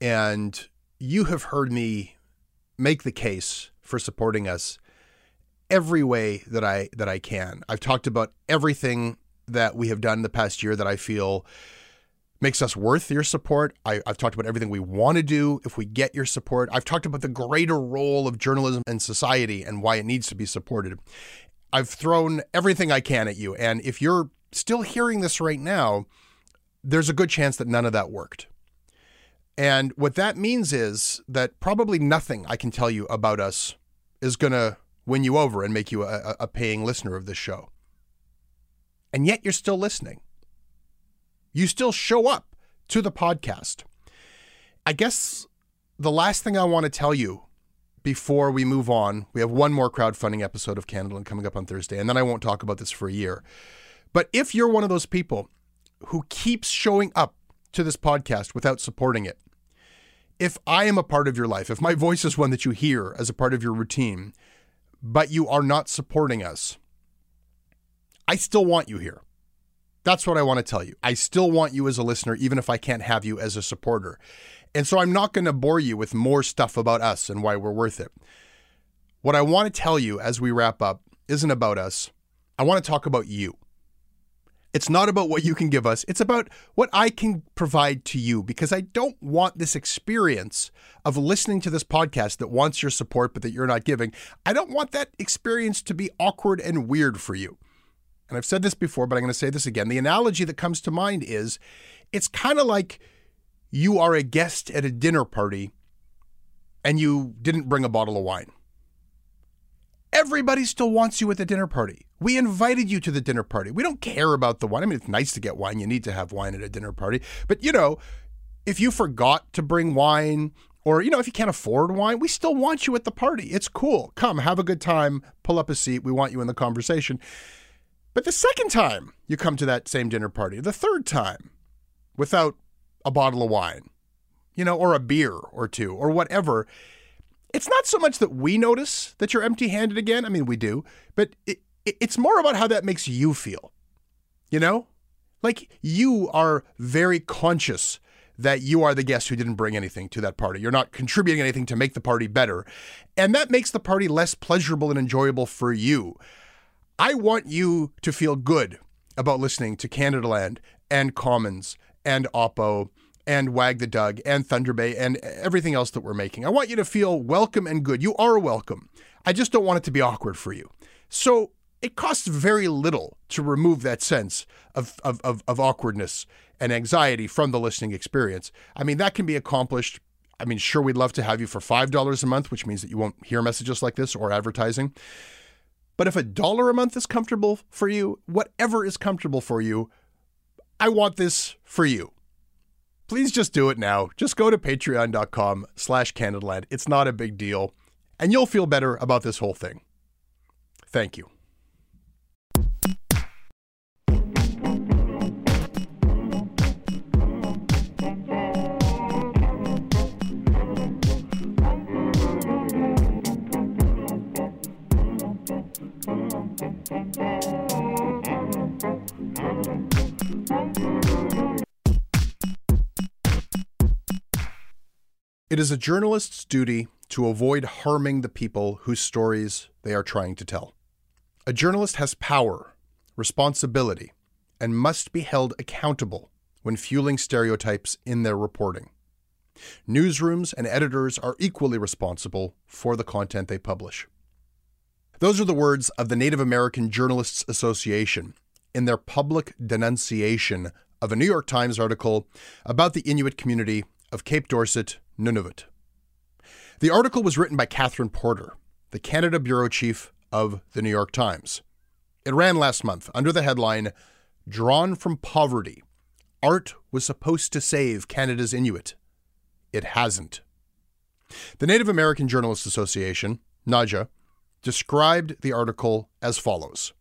and you have heard me make the case for supporting us every way that I that I can. I've talked about everything that we have done the past year that I feel makes us worth your support. I, have talked about everything we want to do if we get your support. I've talked about the greater role of journalism in society and why it needs to be supported. I've thrown everything I can at you. And if you're still hearing this right now, there's a good chance that none of that worked. And what that means is that probably nothing I can tell you about us is going to win you over and make you a, a paying listener of this show. And yet you're still listening. You still show up to the podcast. I guess the last thing I want to tell you before we move on, we have one more crowdfunding episode of Canadaland coming up on Thursday, and then I won't talk about this for a year. But if you're one of those people who keeps showing up to this podcast without supporting it, if I am a part of your life, if my voice is one that you hear as a part of your routine, but you are not supporting us, I still want you here. That's what I want to tell you. I still want you as a listener, even if I can't have you as a supporter. And so I'm not going to bore you with more stuff about us and why we're worth it. What I want to tell you as we wrap up isn't about us. I want to talk about you. It's not about what you can give us, it's about what I can provide to you because I don't want this experience of listening to this podcast that wants your support but that you're not giving. I don't want that experience to be awkward and weird for you. And I've said this before, but I'm going to say this again. The analogy that comes to mind is it's kind of like you are a guest at a dinner party and you didn't bring a bottle of wine. Everybody still wants you at the dinner party. We invited you to the dinner party. We don't care about the wine. I mean, it's nice to get wine. You need to have wine at a dinner party. But, you know, if you forgot to bring wine or, you know, if you can't afford wine, we still want you at the party. It's cool. Come, have a good time, pull up a seat. We want you in the conversation. But the second time you come to that same dinner party, the third time, without a bottle of wine, you know, or a beer or two or whatever, it's not so much that we notice that you're empty handed again. I mean, we do, but it, it, it's more about how that makes you feel. You know? Like you are very conscious that you are the guest who didn't bring anything to that party. You're not contributing anything to make the party better. And that makes the party less pleasurable and enjoyable for you. I want you to feel good about listening to Canadaland and Commons and Oppo and Wag the Dog and Thunder Bay and everything else that we're making. I want you to feel welcome and good. You are welcome. I just don't want it to be awkward for you. So it costs very little to remove that sense of, of, of, of awkwardness and anxiety from the listening experience. I mean, that can be accomplished. I mean, sure, we'd love to have you for $5 a month, which means that you won't hear messages like this or advertising. But if a dollar a month is comfortable for you, whatever is comfortable for you, I want this for you. Please just do it now. Just go to patreon.com slash Canadaland. It's not a big deal. And you'll feel better about this whole thing. Thank you. It is a journalist's duty to avoid harming the people whose stories they are trying to tell. A journalist has power, responsibility, and must be held accountable when fueling stereotypes in their reporting. Newsrooms and editors are equally responsible for the content they publish. Those are the words of the Native American Journalists Association in their public denunciation of a New York Times article about the Inuit community of Cape Dorset, Nunavut. The article was written by Catherine Porter, the Canada bureau chief of the New York Times. It ran last month under the headline Drawn from Poverty Art was supposed to save Canada's Inuit. It hasn't. The Native American Journalists Association, NAJA, described the article as follows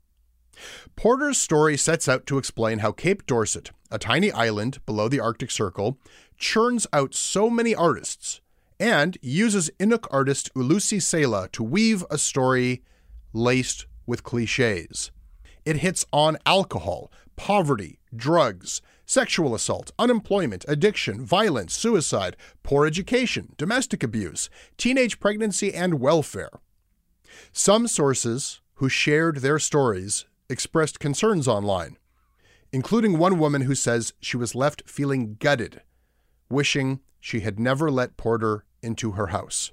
Porter's story sets out to explain how Cape Dorset, a tiny island below the Arctic Circle, churns out so many artists and uses Inuk artist Ooloosie Saila to weave a story laced with cliches. It hits on alcohol, poverty, drugs, sexual assault, unemployment, addiction, violence, suicide, poor education, domestic abuse, teenage pregnancy, and welfare. Some sources who shared their stories expressed concerns online, including one woman who says she was left feeling gutted, wishing she had never let Porter into her house.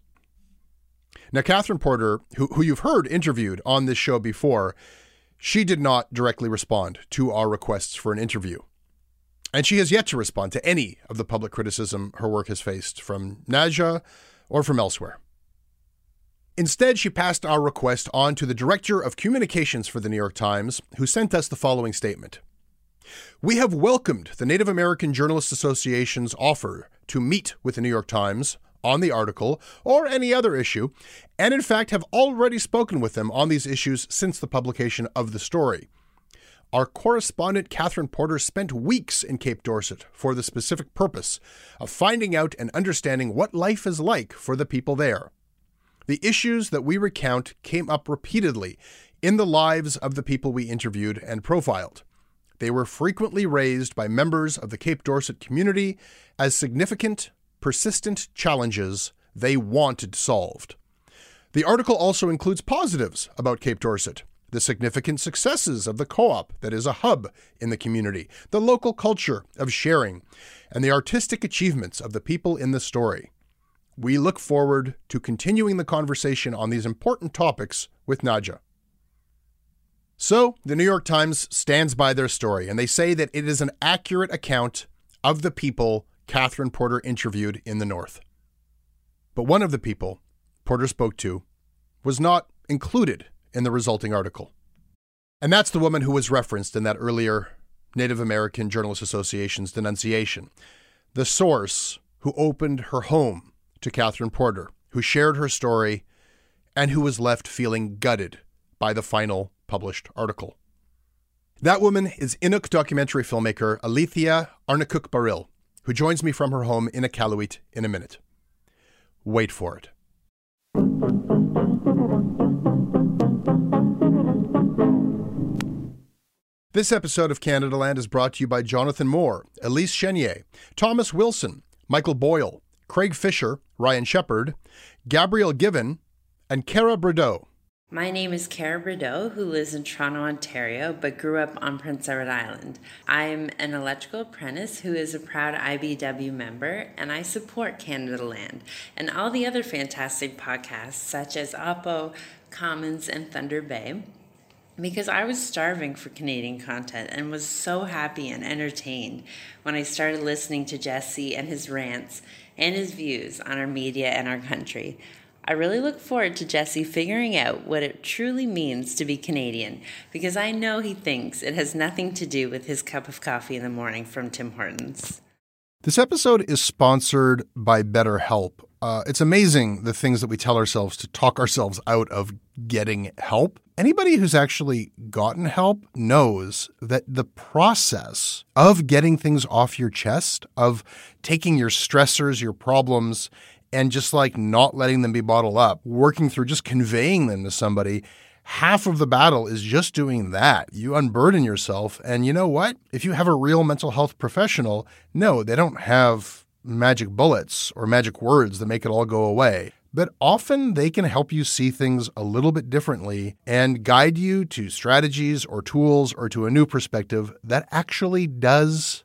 Now, Catherine Porter, who, who you've heard interviewed on this show before, she did not directly respond to our requests for an interview. And she has yet to respond to any of the public criticism her work has faced from NAJA or from elsewhere. Instead, she passed our request on to the Director of Communications for the New York Times, who sent us the following statement. We have welcomed the Native American Journalists Association's offer to meet with the New York Times on the article or any other issue, and in fact have already spoken with them on these issues since the publication of the story. Our correspondent Catherine Porter spent weeks in Cape Dorset for the specific purpose of finding out and understanding what life is like for the people there. The issues that we recount came up repeatedly in the lives of the people we interviewed and profiled. They were frequently raised by members of the Cape Dorset community as significant, persistent challenges they wanted solved. The article also includes positives about Cape Dorset the significant successes of the co op that is a hub in the community, the local culture of sharing, and the artistic achievements of the people in the story. We look forward to continuing the conversation on these important topics with NAJA. So, the New York Times stands by their story, and they say that it is an accurate account of the people Catherine Porter interviewed in the North. But one of the people Porter spoke to was not included in the resulting article. And that's the woman who was referenced in that earlier Native American Journalists Association's denunciation. The source who opened her home to Catherine Porter, who shared her story and who was left feeling gutted by the final published article. That woman is Inuk documentary filmmaker Alethea Arnaquq-Baril, who joins me from her home in Iqaluit in a minute. Wait for it. This episode of Canadaland is brought to you by Jonathan Moore, Elise Chenier, Thomas Wilson, Michael Boyle, Craig Fisher, Ryan Shepard, Gabrielle Given, and Kara Brideau. My name is Kara Brideau, who lives in Toronto, Ontario, but grew up on Prince Edward Island. I'm an electrical apprentice who is a proud IBEW member, and I support Canadaland and all the other fantastic podcasts such as Oppo, Commons, and Thunder Bay because I was starving for Canadian content and was so happy and entertained when I started listening to Jesse and his rants and his views on our media and our country. I really look forward to Jesse figuring out what it truly means to be Canadian because I know he thinks it has nothing to do with his cup of coffee in the morning from Tim Hortons. This episode is sponsored by BetterHelp. Uh, it's amazing the things that we tell ourselves to talk ourselves out of getting help. Anybody who's actually gotten help knows that the process of getting things off your chest, of taking your stressors, your problems, and just like not letting them be bottled up, working through just conveying them to somebody half of the battle is just doing that. You unburden yourself. And you know what? If you have a real mental health professional, no, they don't have magic bullets or magic words that make it all go away. But often they can help you see things a little bit differently and guide you to strategies or tools or to a new perspective that actually does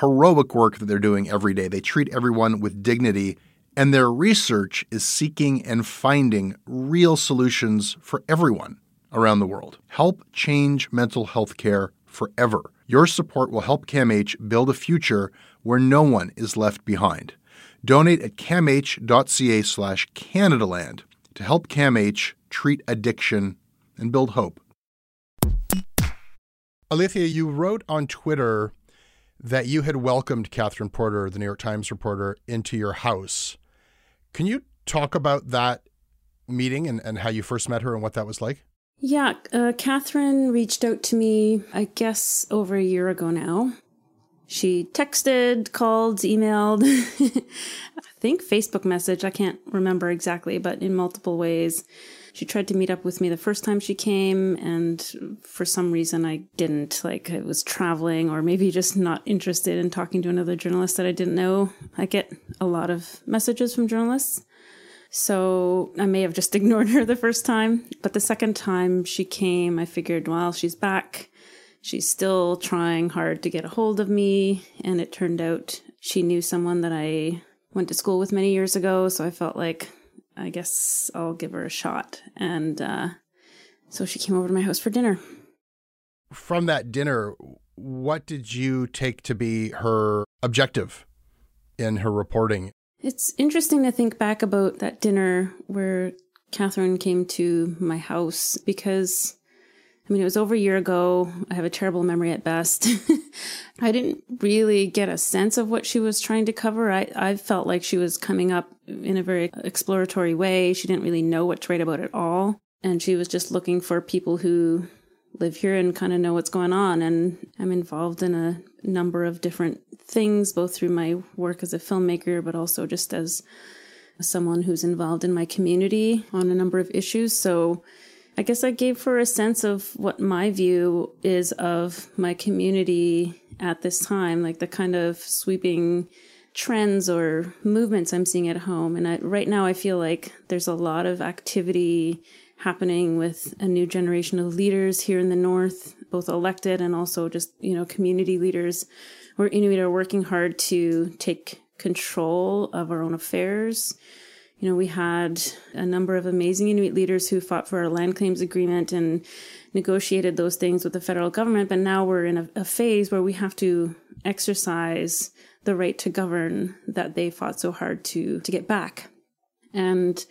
heroic work that they're doing every day. They treat everyone with dignity, and their research is seeking and finding real solutions for everyone around the world. Help change mental health care forever. Your support will help CAMH build a future where no one is left behind. Donate at camh.ca slash Canadaland to help CAMH treat addiction and build hope. Alethea, you wrote on Twitter that you had welcomed Catherine Porter, the New York Times reporter, into your house. Can you talk about that meeting and, and how you first met her and what that was like? Yeah, uh, Catherine reached out to me, I guess, over a year ago now. She texted, called, emailed, I think Facebook message. I can't remember exactly, but in multiple ways. She tried to meet up with me the first time she came, and for some reason I didn't. Like I was traveling, or maybe just not interested in talking to another journalist that I didn't know. I get a lot of messages from journalists. So I may have just ignored her the first time. But the second time she came, I figured, well, she's back. She's still trying hard to get a hold of me. And it turned out she knew someone that I went to school with many years ago. So I felt like I guess I'll give her a shot. And uh, so she came over to my house for dinner. From that dinner, what did you take to be her objective in her reporting? It's interesting to think back about that dinner where Catherine came to my house because I mean, it was over a year ago. I have a terrible memory at best. I didn't really get a sense of what she was trying to cover. I, I felt like she was coming up in a very exploratory way. She didn't really know what to write about at all. And she was just looking for people who live here and kind of know what's going on. And I'm involved in a number of different things, both through my work as a filmmaker, but also just as someone who's involved in my community on a number of issues. So I guess I gave her a sense of what my view is of my community at this time, like the kind of sweeping trends or movements I'm seeing at home. And I, right now, I feel like there's a lot of activity happening with a new generation of leaders here in the North, both elected and also just, you know, community leaders where Inuit are working hard to take control of our own affairs. You know, we had a number of amazing Inuit leaders who fought for our land claims agreement and negotiated those things with the federal government, but now we're in a, a phase where we have to exercise the right to govern that they fought so hard to to get back. And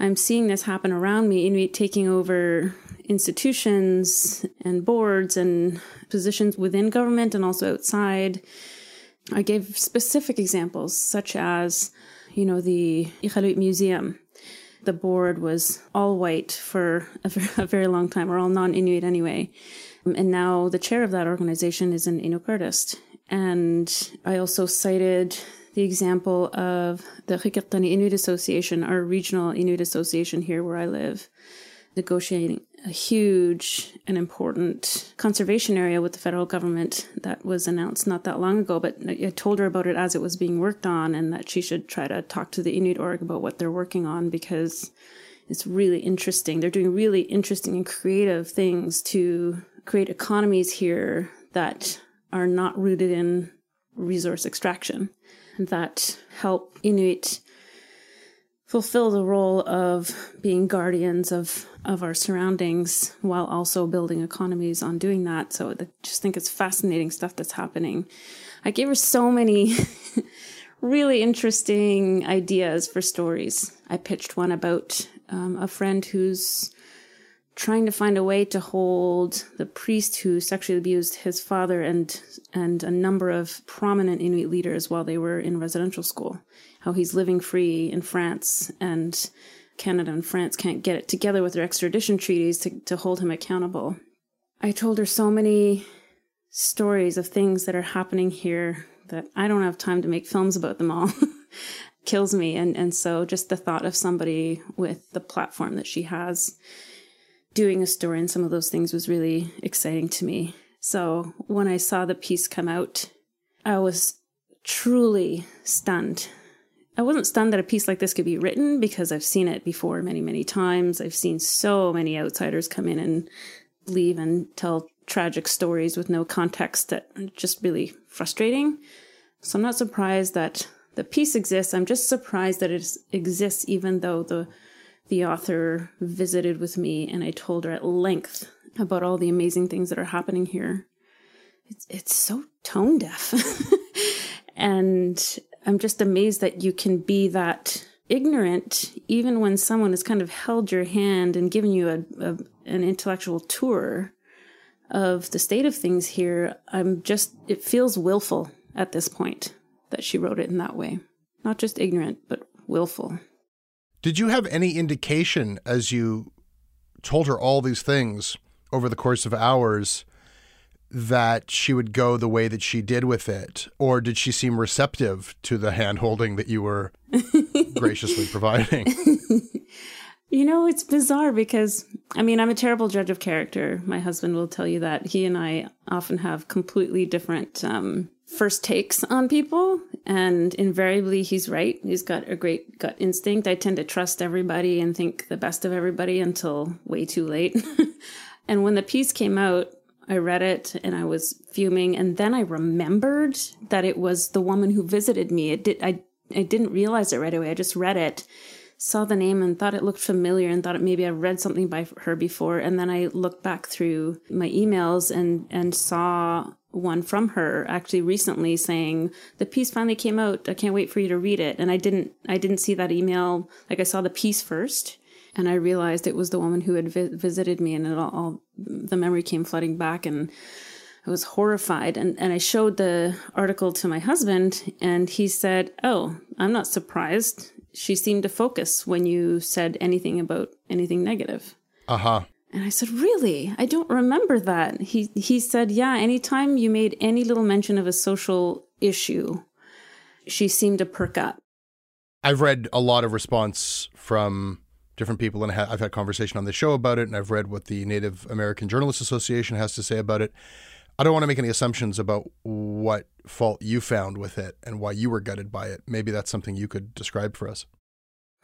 I'm seeing this happen around me, Inuit taking over institutions and boards and positions within government and also outside. I gave specific examples, such as, you know, the Iqaluit Museum. The board was all white for a very, long time, or all non Inuit anyway. Um, and now the chair of that organization is an Inuk artist. And I also cited the example of the Qikiqtani Inuit Association, our regional Inuit association here where I live, negotiating a huge and important conservation area with the federal government that was announced not that long ago. But I told her about it as it was being worked on and that she should try to talk to the Inuit org about what they're working on because it's really interesting. They're doing really interesting and creative things to create economies here that are not rooted in resource extraction that help Inuit fulfill the role of being guardians of of our surroundings while also building economies on doing that. So I just think it's fascinating stuff that's happening. I gave her so many really interesting ideas for stories. I pitched one about um, a friend who's trying to find a way to hold the priest who sexually abused his father and and a number of prominent Inuit leaders while they were in residential school how he's living free in France and Canada and France can't get it together with their extradition treaties to, to hold him accountable. I told her so many stories of things that are happening here that I don't have time to make films about them all. Kills me. And, and so just the thought of somebody with the platform that she has doing a story and some of those things was really exciting to me. So when I saw the piece come out, I was truly stunned I wasn't stunned that a piece like this could be written because I've seen it before many, many times. I've seen so many outsiders come in and leave and tell tragic stories with no context that are just really frustrating. So I'm not surprised that the piece exists. I'm just surprised that it exists even though the the author visited with me and I told her at length about all the amazing things that are happening here. It's it's so tone deaf. and I'm just amazed that you can be that ignorant even when someone has kind of held your hand and given you a, a, an intellectual tour of the state of things here. I'm just, it feels willful at this point that she wrote it in that way. Not just ignorant, but willful. Did you have any indication as you told her all these things over the course of hours that she would go the way that she did with it? Or did she seem receptive to the hand holding that you were graciously providing? You know, it's bizarre because, I mean, I'm a terrible judge of character. My husband will tell you that. He and I often have completely different um, first takes on people. And invariably, he's right. He's got a great gut instinct. I tend to trust everybody and think the best of everybody until way too late. and when the piece came out, I read it and I was fuming, and then I remembered that it was the woman who visited me. It did. I I didn't realize it right away. I just read it, saw the name, and thought it looked familiar, and thought it maybe I read something by her before. And then I looked back through my emails and and saw one from her actually recently saying the piece finally came out. I can't wait for you to read it. And I didn't I didn't see that email. Like I saw the piece first and I realized it was the woman who had vi- visited me, and it all, all, the memory came flooding back, and I was horrified. And and I showed the article to my husband, and he said, "Oh, I'm not surprised. She seemed to focus when you said anything about anything negative." Uh huh. And I said, "Really? I don't remember that." He he said, "Yeah, anytime you made any little mention of a social issue, she seemed to perk up." I've read a lot of response from different people, and I've had conversation on the show about it, and I've read what the Native American Journalists Association has to say about it. I don't want to make any assumptions about what fault you found with it and why you were gutted by it. Maybe that's something you could describe for us.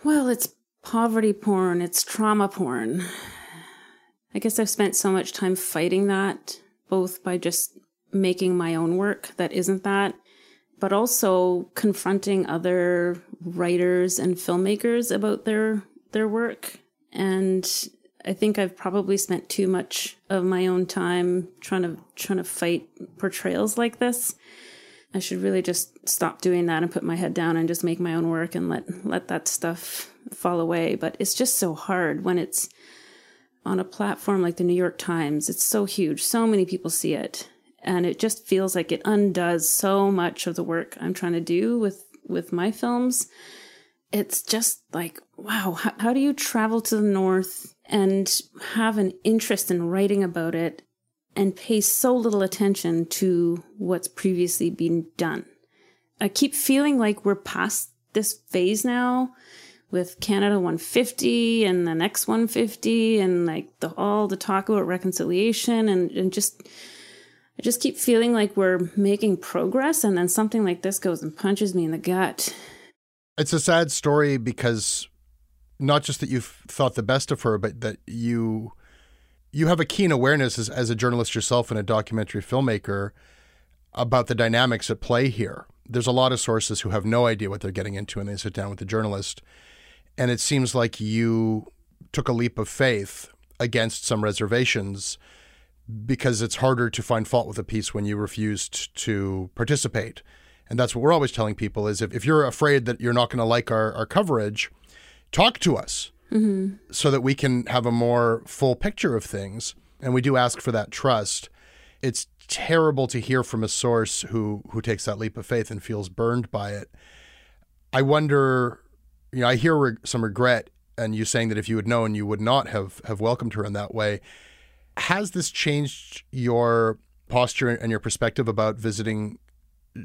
Well, it's poverty porn, it's trauma porn. I guess I've spent so much time fighting that, both by just making my own work that isn't that, but also confronting other writers and filmmakers about their their work. And I think I've probably spent too much of my own time trying to trying to fight portrayals like this. I should really just stop doing that and put my head down and just make my own work and let let that stuff fall away. But it's just so hard when it's on a platform like the New York Times. It's so huge. So many people see it. And it just feels like it undoes so much of the work I'm trying to do with with my films. It's just like, wow, how, how do you travel to the north and have an interest in writing about it and pay so little attention to what's previously been done. I keep feeling like we're past this phase now with Canada 150 and the next 150 and like the, all the talk about reconciliation and, and just I just keep feeling like we're making progress and then something like this goes and punches me in the gut. It's a sad story because not just that you've thought the best of her, but that you you have a keen awareness as, as a journalist yourself and a documentary filmmaker about the dynamics at play here. There's a lot of sources who have no idea what they're getting into when they sit down with the journalist. And it seems like you took a leap of faith against some reservations because it's harder to find fault with a piece when you refused to participate. And that's what we're always telling people is if, if you're afraid that you're not going to like our, our coverage, talk to us mm-hmm. so that we can have a more full picture of things. And we do ask for that trust. It's terrible to hear from a source who who takes that leap of faith and feels burned by it. I wonder, you know, I hear re- some regret and you saying that if you had known, you would not have have welcomed her in that way. Has this changed your posture and your perspective about visiting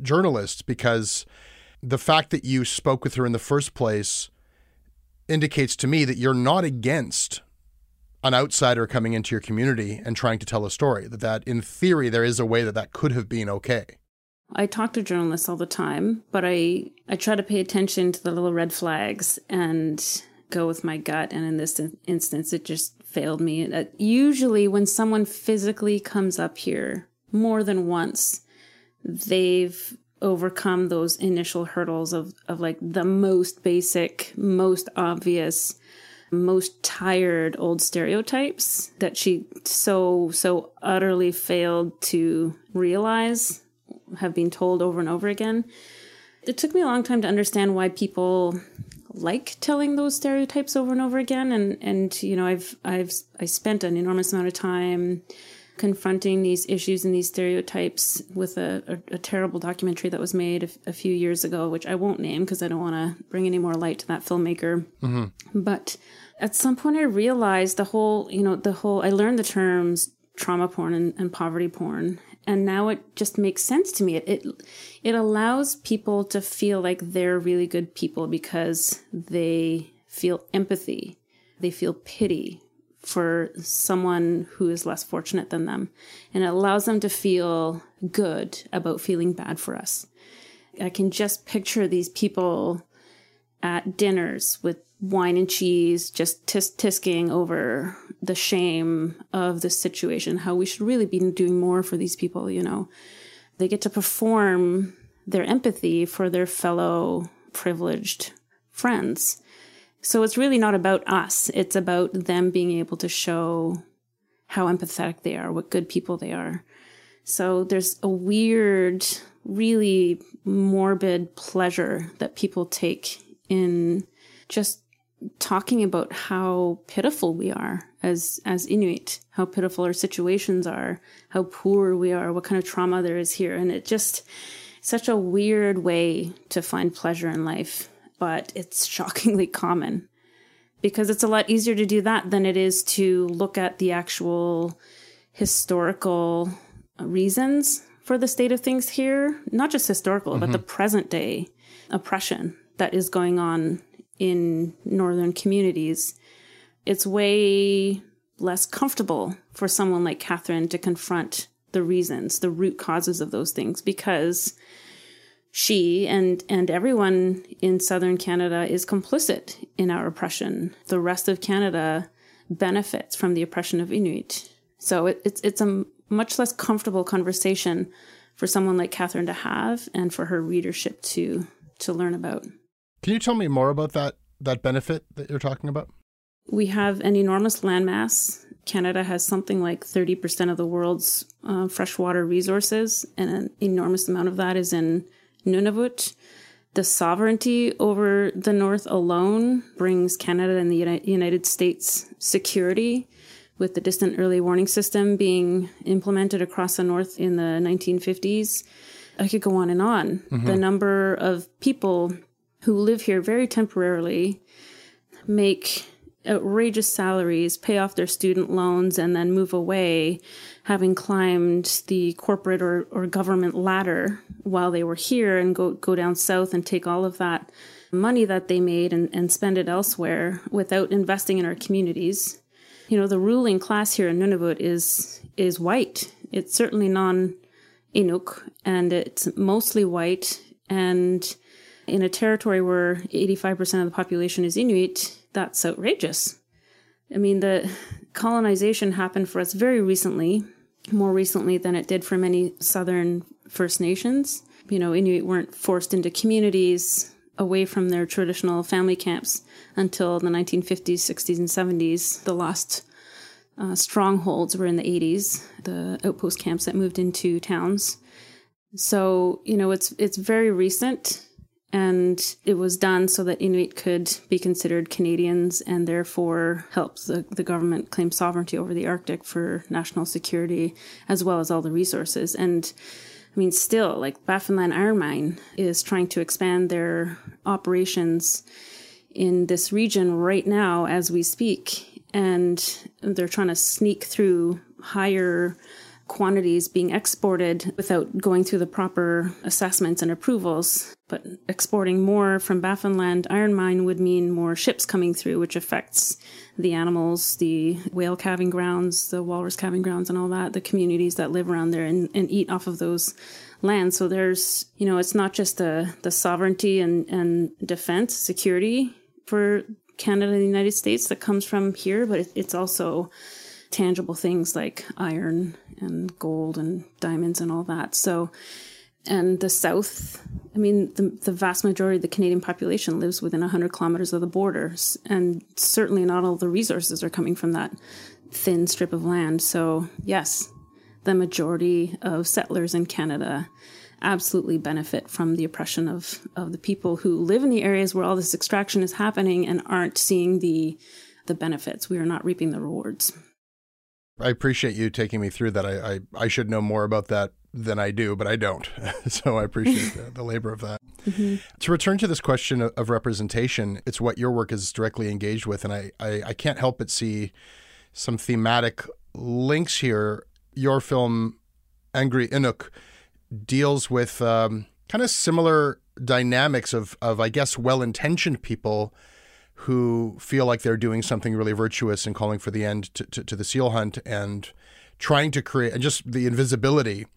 journalists? Because the fact that you spoke with her in the first place indicates to me that you're not against an outsider coming into your community and trying to tell a story. That, that in theory, there is a way that that could have been okay. I talk to journalists all the time, but I, I try to pay attention to the little red flags and go with my gut. And in this instance, it just failed me. Uh, usually, when someone physically comes up here more than once, they've overcome those initial hurdles of, of like the most basic, most obvious, most tired old stereotypes that she so, so utterly failed to realize, have been told over and over again. It took me a long time to understand why people like telling those stereotypes over and over again and and you know I've I've I spent an enormous amount of time confronting these issues and these stereotypes with a, a, a terrible documentary that was made a, a, few years ago, which I won't name because I don't want to bring any more light to that filmmaker. Mm-hmm. But at some point, I realized the whole, you know, the whole, I learned the terms trauma porn and, and poverty porn. And now it just makes sense to me. It, it it allows people to feel like they're really good people because they feel empathy, they feel pity, for someone who is less fortunate than them. And it allows them to feel good about feeling bad for us. I can just picture these people at dinners with wine and cheese, just tis- tisking over the shame of the situation, how we should really be doing more for these people, you know. They get to perform their empathy for their fellow privileged friends. So it's really not about us. It's about them being able to show how empathetic they are, what good people they are. So there's a weird, really morbid pleasure that people take in just talking about how pitiful we are as as Inuit, how pitiful our situations are, how poor we are, what kind of trauma there is here, and it just such a weird way to find pleasure in life but it's shockingly common because it's a lot easier to do that than it is to look at the actual historical reasons for the state of things here, not just historical, mm-hmm. but the mm-hmm. present day oppression that is going on in northern communities. It's way less comfortable for someone like Catherine to confront the reasons, the root causes of those things, because she and and everyone in southern Canada is complicit in our oppression. The rest of Canada benefits from the oppression of Inuit. So it, it's it's a much less comfortable conversation for someone like Catherine to have and for her readership to to learn about. Can you tell me more about that that benefit that you're talking about? We have an enormous landmass. Canada has something like 30% of the world's uh, freshwater resources, and an enormous amount of that is in Nunavut. The sovereignty over the North alone brings Canada and the United States security, with the distant early warning system being implemented across the North in the 1950s. I could go on and on. Mm-hmm. The number of people who live here very temporarily make outrageous salaries, pay off their student loans, and then move away, having climbed the corporate or, or government ladder while they were here and go, go down south and take all of that money that they made and, and spend it elsewhere without investing in our communities. You know, the ruling class here in Nunavut is is white. It's certainly non Inuk and it's mostly white and in a territory where 85% of the population is Inuit, that's outrageous. I mean, the colonization happened for us very recently, more recently than it did for many southern First Nations. You know, Inuit weren't forced into communities away from their traditional family camps until the 1950s, 60s, and 70s. The last uh, strongholds were in the 80s, the outpost camps that moved into towns. So, you know, it's it's very recent and it was done so that Inuit could be considered Canadians and therefore help the, the government claim sovereignty over the Arctic for national security as well as all the resources. And I mean, still, like Baffinland Iron Mine is trying to expand their operations in this region right now as we speak. And they're trying to sneak through higher quantities being exported without going through the proper assessments and approvals. But exporting more from Baffinland Iron Mine would mean more ships coming through, which affects the animals, the whale calving grounds, the walrus calving grounds, and all that, the communities that live around there and, and eat off of those lands. So there's, you know, it's not just the, the sovereignty and, and defense, security for Canada and the United States that comes from here, but it, it's also tangible things like iron and gold and diamonds and all that. So, and the South, I mean, the, the vast majority of the Canadian population lives within 100 kilometers of the borders, and certainly not all the resources are coming from that thin strip of land. So, yes, the majority of settlers in Canada absolutely benefit from the oppression of, of the people who live in the areas where all this extraction is happening and aren't seeing the the benefits. We are not reaping the rewards. I appreciate you taking me through that. I, I, I should know more about that than I do, but I don't. so I appreciate the, the, labor of that. Mm-hmm. To return to this question of, of, representation, it's what your work is directly engaged with. And I, I, I can't help but see some thematic links here. Your film, Angry Inuk, deals with um, kind of similar dynamics of, of I guess, well intentioned people who feel like they're doing something really virtuous and calling for the end to, to, to the seal hunt and trying to create and just the invisibility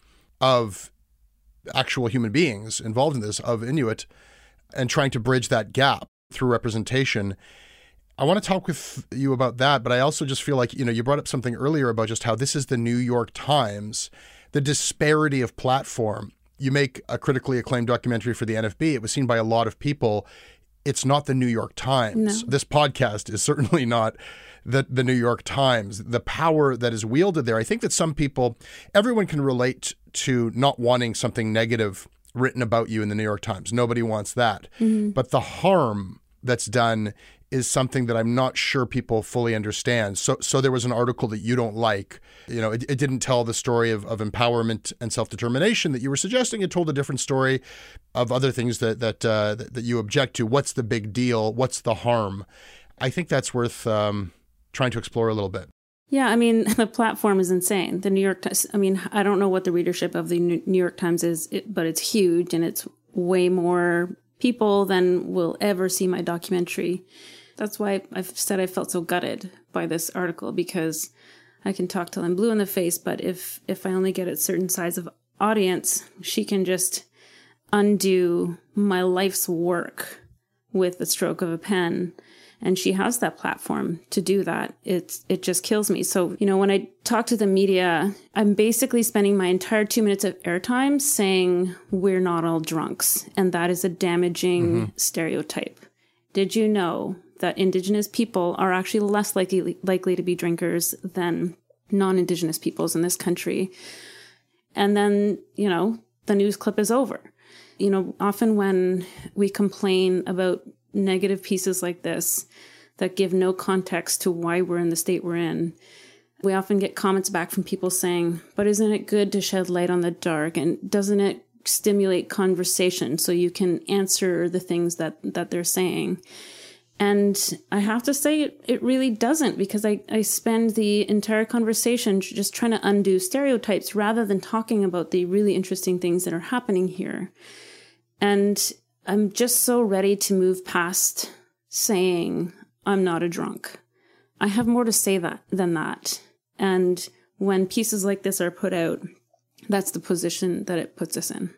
of actual human beings involved in this of Inuit and trying to bridge that gap through representation. I want to talk with you about that, but I also just feel like, you know, you brought up something earlier about just how this is the New York Times, the disparity of platform. You make a critically acclaimed documentary for the NFB. It was seen by a lot of people it's not the New York Times. No. This podcast is certainly not the, the New York Times. The power that is wielded there, I think that some people, everyone can relate to not wanting something negative written about you in the New York Times. Nobody wants that. Mm-hmm. But the harm that's done is something that I'm not sure people fully understand. So, so there was an article that you don't like. You know, it, it didn't tell the story of, of empowerment and self determination that you were suggesting. It told a different story of other things that that, uh, that, that you object to. What's the big deal? What's the harm? I think that's worth um, trying to explore a little bit. Yeah, I mean, the platform is insane. The New York Times, I mean, I don't know what the readership of the New York Times is, but it's huge and it's way more people than will ever see my documentary. That's why I've said I felt so gutted by this article because I can talk till I'm blue in the face, but if if I only get a certain size of audience, she can just undo my life's work with the stroke of a pen. And she has that platform to do that. It's it just kills me. So you know when i talk to the media i'm basically spending my entire two minutes of airtime saying we're not all drunks and that is a damaging mm-hmm. stereotype. Did you know that indigenous people are actually less likely likely to be drinkers than non-indigenous peoples in this country? And then you know the news clip is over. You know often when we complain about negative pieces like this that give no context to why we're in the state we're in. We often get comments back from people saying, But isn't it good to shed light on the dark? And doesn't it stimulate conversation so you can answer the things that, that they're saying? And I have to say, it, it really doesn't because I, I spend the entire conversation just trying to undo stereotypes rather than talking about the really interesting things that are happening here. And I'm just so ready to move past saying I'm not a drunk. I have more to say that than that. And when pieces like this are put out, that's the position that it puts us in.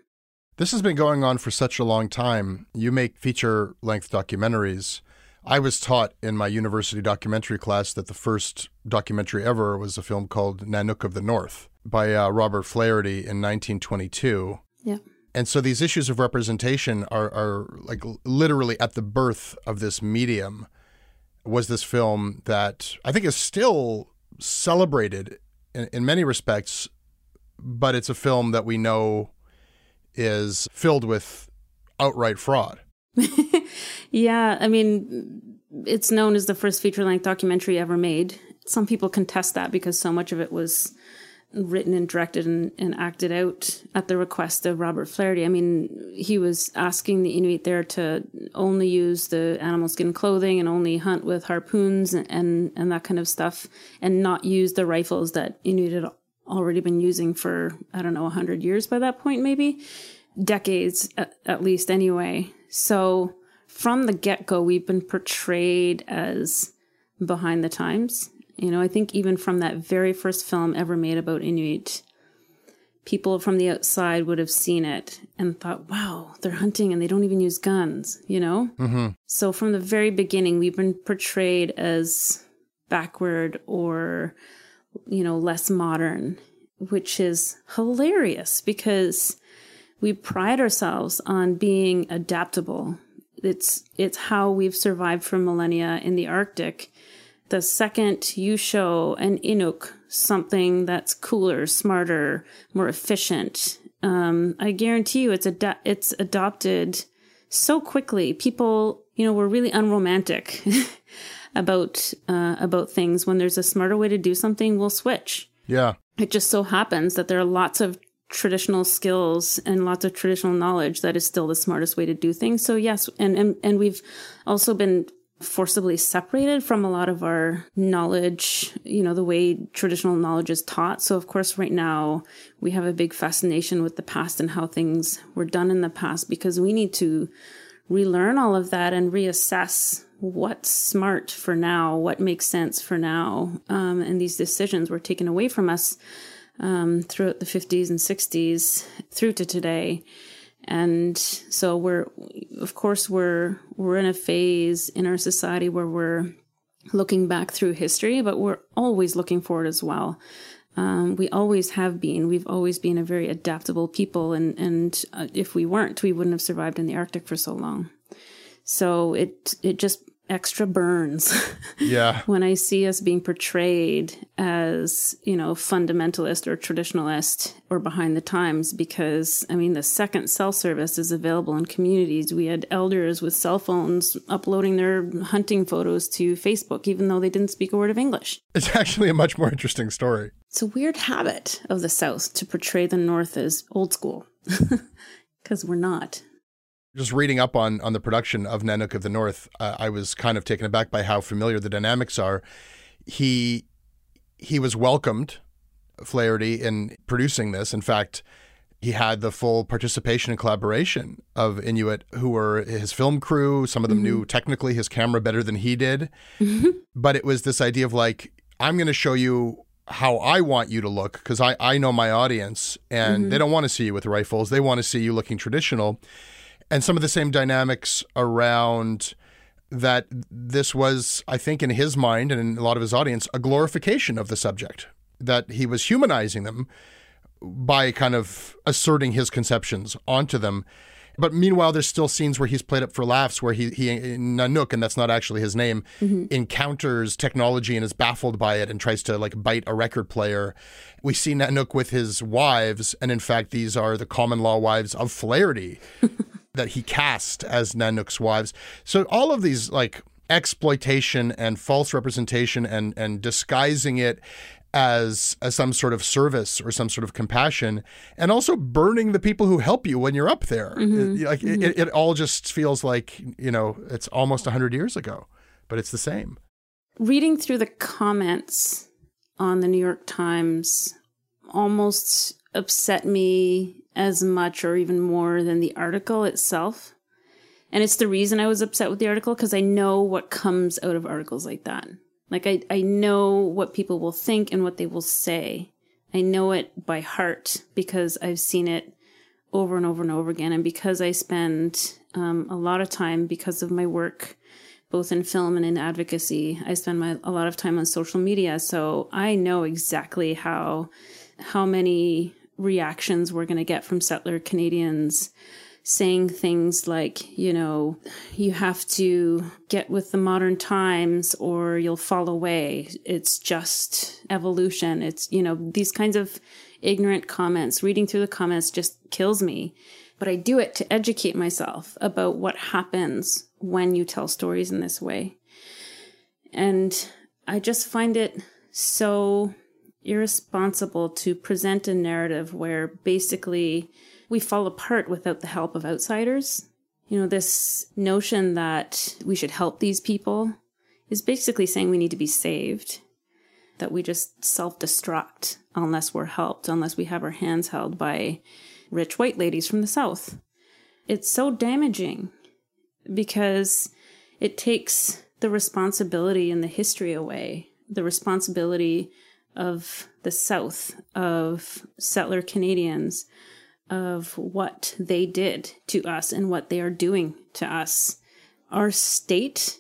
This has been going on for such a long time. You make feature length documentaries. I was taught in my university documentary class that the first documentary ever was a film called Nanook of the North by uh, Robert Flaherty in 1922. Yeah. And so these issues of representation are, are like literally at the birth of this medium. Was this film that I think is still celebrated in, in many respects, but it's a film that we know is filled with outright fraud. yeah, I mean, it's known as the first feature length documentary ever made. Some people contest that because so much of it was written and directed and, and, acted out at the request of Robert Flaherty. I mean, he was asking the Inuit there to only use the animal skin clothing and only hunt with harpoons and, and, and that kind of stuff, and not use the rifles that Inuit had already been using for, I don't know, 100 years by that point, maybe decades at, at least, anyway. So from the get go, we've been portrayed as behind the times you know, I think even from that very first film ever made about Inuit, people from the outside would have seen it and thought, wow, they're hunting and they don't even use guns, you know? Mm-hmm. So from the very beginning, we've been portrayed as backward or, you know, less modern, which is hilarious because we pride ourselves on being adaptable. It's, it's how we've survived for millennia in the Arctic the second you show an Inuk something that's cooler, smarter, more efficient, um, I guarantee you it's ad- it's adopted so quickly. People, you know, were really unromantic about uh, about things. When there's a smarter way to do something, we'll switch. Yeah. It just so happens that there are lots of traditional skills and lots of traditional knowledge that is still the smartest way to do things. So yes, and and, and we've also been forcibly separated from a lot of our knowledge, you know, the way traditional knowledge is taught. So, of course, right now we have a big fascination with the past and how things were done in the past because we need to relearn all of that and reassess what's smart for now, what makes sense for now. Um, and these decisions were taken away from us um, throughout the 50s and 60s through to today and so we're of course we're we're in a phase in our society where we're looking back through history but we're always looking forward as well. Um, we always have been. We've always been a very adaptable people and and uh, if we weren't we wouldn't have survived in the arctic for so long. So it it just extra burns. Yeah. when I see us being portrayed as, you know, fundamentalist or traditionalist or behind the times, because I mean, the second cell service is available in communities. We had elders with cell phones uploading their hunting photos to Facebook, even though they didn't speak a word of English. It's actually a much more interesting story. It's a weird habit of the South to portray the North as old school, because we're not just reading up on on the production of Nanook of the North, uh, I was kind of taken aback by how familiar the dynamics are. He he was welcomed, Flaherty, in producing this. In fact, he had the full participation and collaboration of Inuit who were his film crew. Some of them mm-hmm. knew technically his camera better than he did. Mm-hmm. But it was this idea of like, I'm going to show you how I want you to look because I, I know my audience and mm-hmm. they don't want to see you with rifles. They want to see you looking traditional and some of the same dynamics around that this was, I think, in his mind and in a lot of his audience, a glorification of the subject, that he was humanizing them by kind of asserting his conceptions onto them. But meanwhile, there's still scenes where he's played up for laughs, where he, he Nanook, and that's not actually his name, mm-hmm. encounters technology and is baffled by it and tries to like bite a record player. We see Nanook with his wives, and in fact, these are the common law wives of Flaherty that he cast as Nanook's wives. So all of these like exploitation and false representation and and disguising it as as some sort of service or some sort of compassion and also burning the people who help you when you're up there mm-hmm. it, like mm-hmm. it, it all just feels like you know it's almost 100 years ago but it's the same reading through the comments on the new york times almost upset me as much or even more than the article itself and it's the reason i was upset with the article because i know what comes out of articles like that like I, I know what people will think and what they will say. I know it by heart because I've seen it over and over and over again. And because I spend um, a lot of time because of my work, both in film and in advocacy, I spend my, a lot of time on social media. So I know exactly how, how many reactions we're going to get from settler Canadians saying things like, you know, you have to get with the modern times or you'll fall away. It's just evolution. It's, you know, these kinds of ignorant comments. Reading through the comments just kills me. But I do it to educate myself about what happens when you tell stories in this way. And I just find it so irresponsible to present a narrative where basically we fall apart without the help of outsiders. You know, this notion that we should help these people is basically saying we need to be saved, that we just self destruct unless we're helped, unless we have our hands held by rich white ladies from the South. It's so damaging because it takes the responsibility and the history away, the responsibility of the South, of settler Canadians, of what they did to us and what they are doing to us. Our state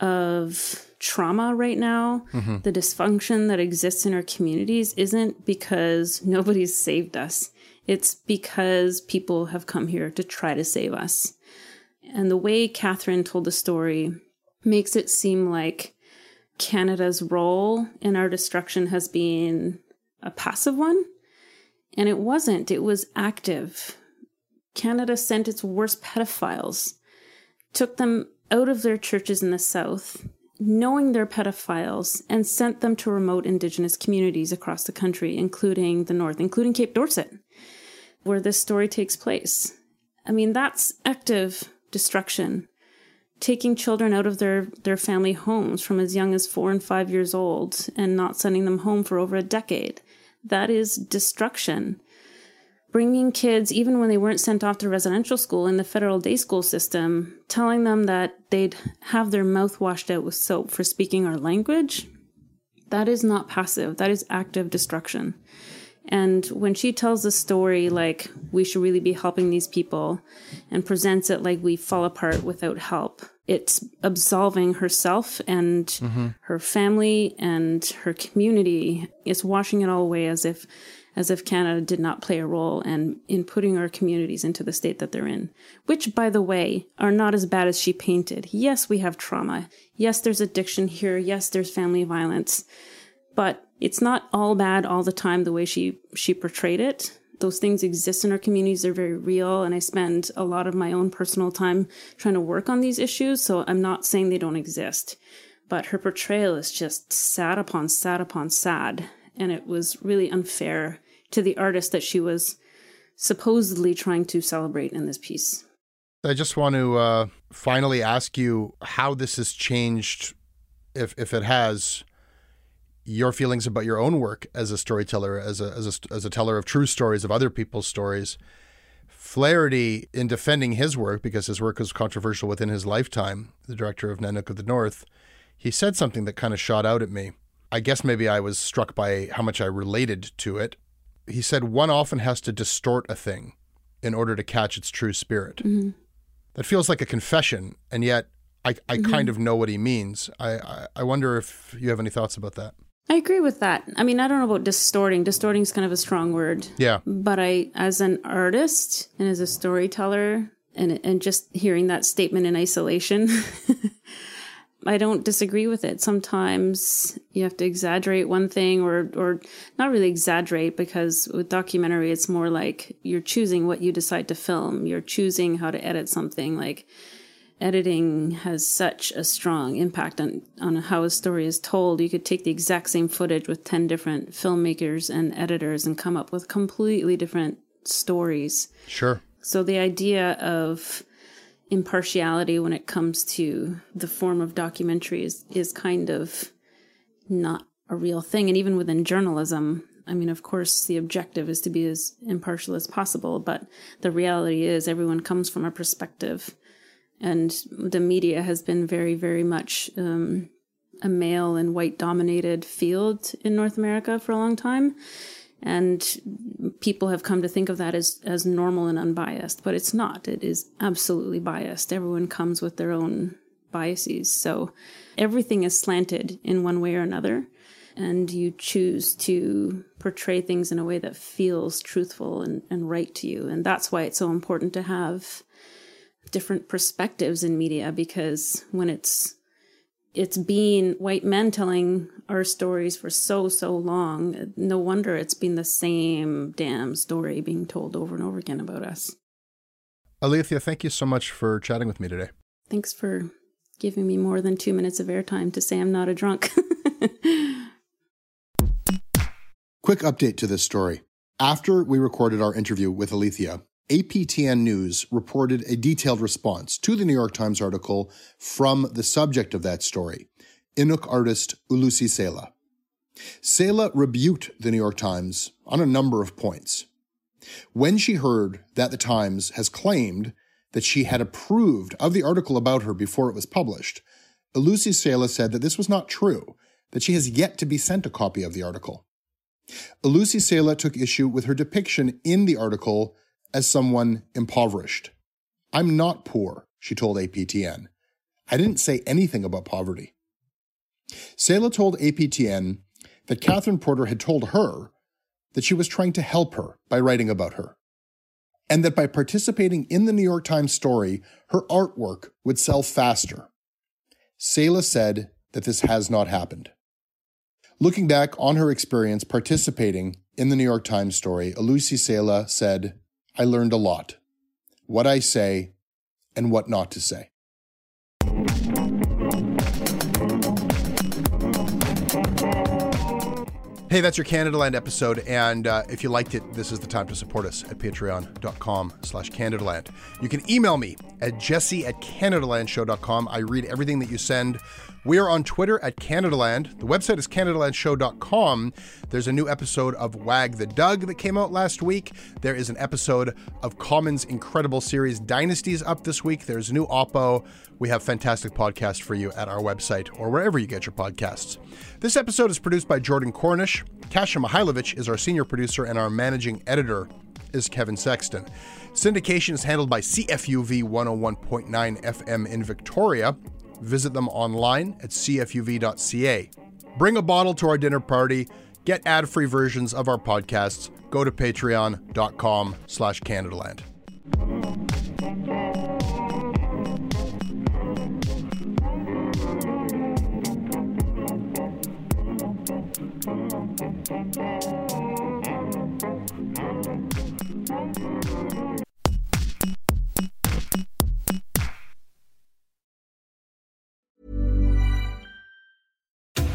of trauma right now, mm-hmm. the dysfunction that exists in our communities, isn't because nobody's saved us. It's because people have come here to try to save us. And the way Catherine told the story makes it seem like Canada's role in our destruction has been a passive one and it wasn't, it was active. Canada sent its worst pedophiles, took them out of their churches in the South, knowing they're pedophiles, and sent them to remote Indigenous communities across the country, including the North, including Cape Dorset, where this story takes place. I mean, that's active destruction. Taking children out of their, their family homes from as young as four and five years old and not sending them home for over a decade. That is destruction. Bringing kids, even when they weren't sent off to residential school in the federal day school system, telling them that they'd have their mouth washed out with soap for speaking our language, that is not passive. That is active destruction. And when she tells the story like we should really be helping these people and presents it like we fall apart without help, it's absolving herself and mm-hmm. her family and her community. It's washing it all away as if as if Canada did not play a role and in putting our communities into the state that they're in, which by the way are not as bad as she painted. Yes, we have trauma. Yes, there's addiction here. Yes, there's family violence. But it's not all bad all the time the way she she portrayed it those things exist in our communities. They're very real. And I spend a lot of my own personal time trying to work on these issues. So I'm not saying they don't exist, but her portrayal is just sad upon sad upon sad. And it was really unfair to the artist that she was supposedly trying to celebrate in this piece. I just want to uh, finally ask you how this has changed, if, if it has, your feelings about your own work as a storyteller, as a, as a, as a teller of true stories of other people's stories. Flaherty, in defending his work, because his work was controversial within his lifetime, the director of Nanook of the North, he said something that kind of shot out at me. I guess maybe I was struck by how much I related to it. He said, one often has to distort a thing in order to catch its true spirit. Mm-hmm. That feels like a confession, and yet I, I mm-hmm. kind of know what he means. I, I, I wonder if you have any thoughts about that. I agree with that. I mean, I don't know about distorting. Distorting is kind of a strong word. Yeah. But I, as an artist and as a storyteller, and and just hearing that statement in isolation, I don't disagree with it. Sometimes you have to exaggerate one thing, or or not really exaggerate, because with documentary, it's more like you're choosing what you decide to film. You're choosing how to edit something. Like editing has such a strong impact on, on how a story is told. You could take the exact same footage with 10 different filmmakers and editors and come up with completely different stories. Sure. So the idea of impartiality when it comes to the form of documentary is, is kind of not a real thing. And even within journalism, I mean, of course, the objective is to be as impartial as possible, but the reality is everyone comes from a perspective and the media has been very, very much um, a male and white dominated field in North America for a long time. And people have come to think of that as, as normal and unbiased, but it's not. It is absolutely biased. Everyone comes with their own biases. So everything is slanted in one way or another. And you choose to portray things in a way that feels truthful and, and right to you. And that's why it's so important to have different perspectives in media because when it's it's been white men telling our stories for so so long no wonder it's been the same damn story being told over and over again about us. Alethea thank you so much for chatting with me today. Thanks for giving me more than two minutes of airtime to say i'm not a drunk. Quick update to this story. After we recorded our interview with alethea APTN News reported a detailed response to the New York Times article from the subject of that story, Inuk artist Ooloosie Saila. Saila rebuked the New York Times on a number of points. When she heard that the Times has claimed that she had approved of the article about her before it was published, Ooloosie Saila said that this was not true, that she has yet to be sent a copy of the article. Ooloosie Saila took issue with her depiction in the article as someone impoverished. I'm not poor, she told APTN. I didn't say anything about poverty. Saila told APTN that Catherine Porter had told her that she was trying to help her by writing about her, and that by participating in the New York Times story, her artwork would sell faster. Saila said that this has not happened. Looking back on her experience participating in the New York Times story, Ooloosie Saila said, I learned a lot what I say and what not to say. Hey, that's your Canadaland episode, and uh, if you liked it, this is the time to support us at patreon.com slash Canadaland. You can email me at jesse at canadalandshow.com. I read everything that you send. We are on Twitter at Canadaland. The website is CanadaLandShow.com. There's a new episode of Wag the Dog that came out last week. There is an episode of Common's incredible series Dynasties up this week. There's a new Oppo. We have fantastic podcasts for you at our website or wherever you get your podcasts. This episode is produced by Jordan Cornish. Kasia Mihailovic is our senior producer, and our managing editor is Kevin Sexton. Syndication is handled by CFUV 101.9 FM in Victoria. Visit them online at cfuv.ca. Bring a bottle to our dinner party. Get ad-free versions of our podcasts. Go to patreon.com slash Canadaland.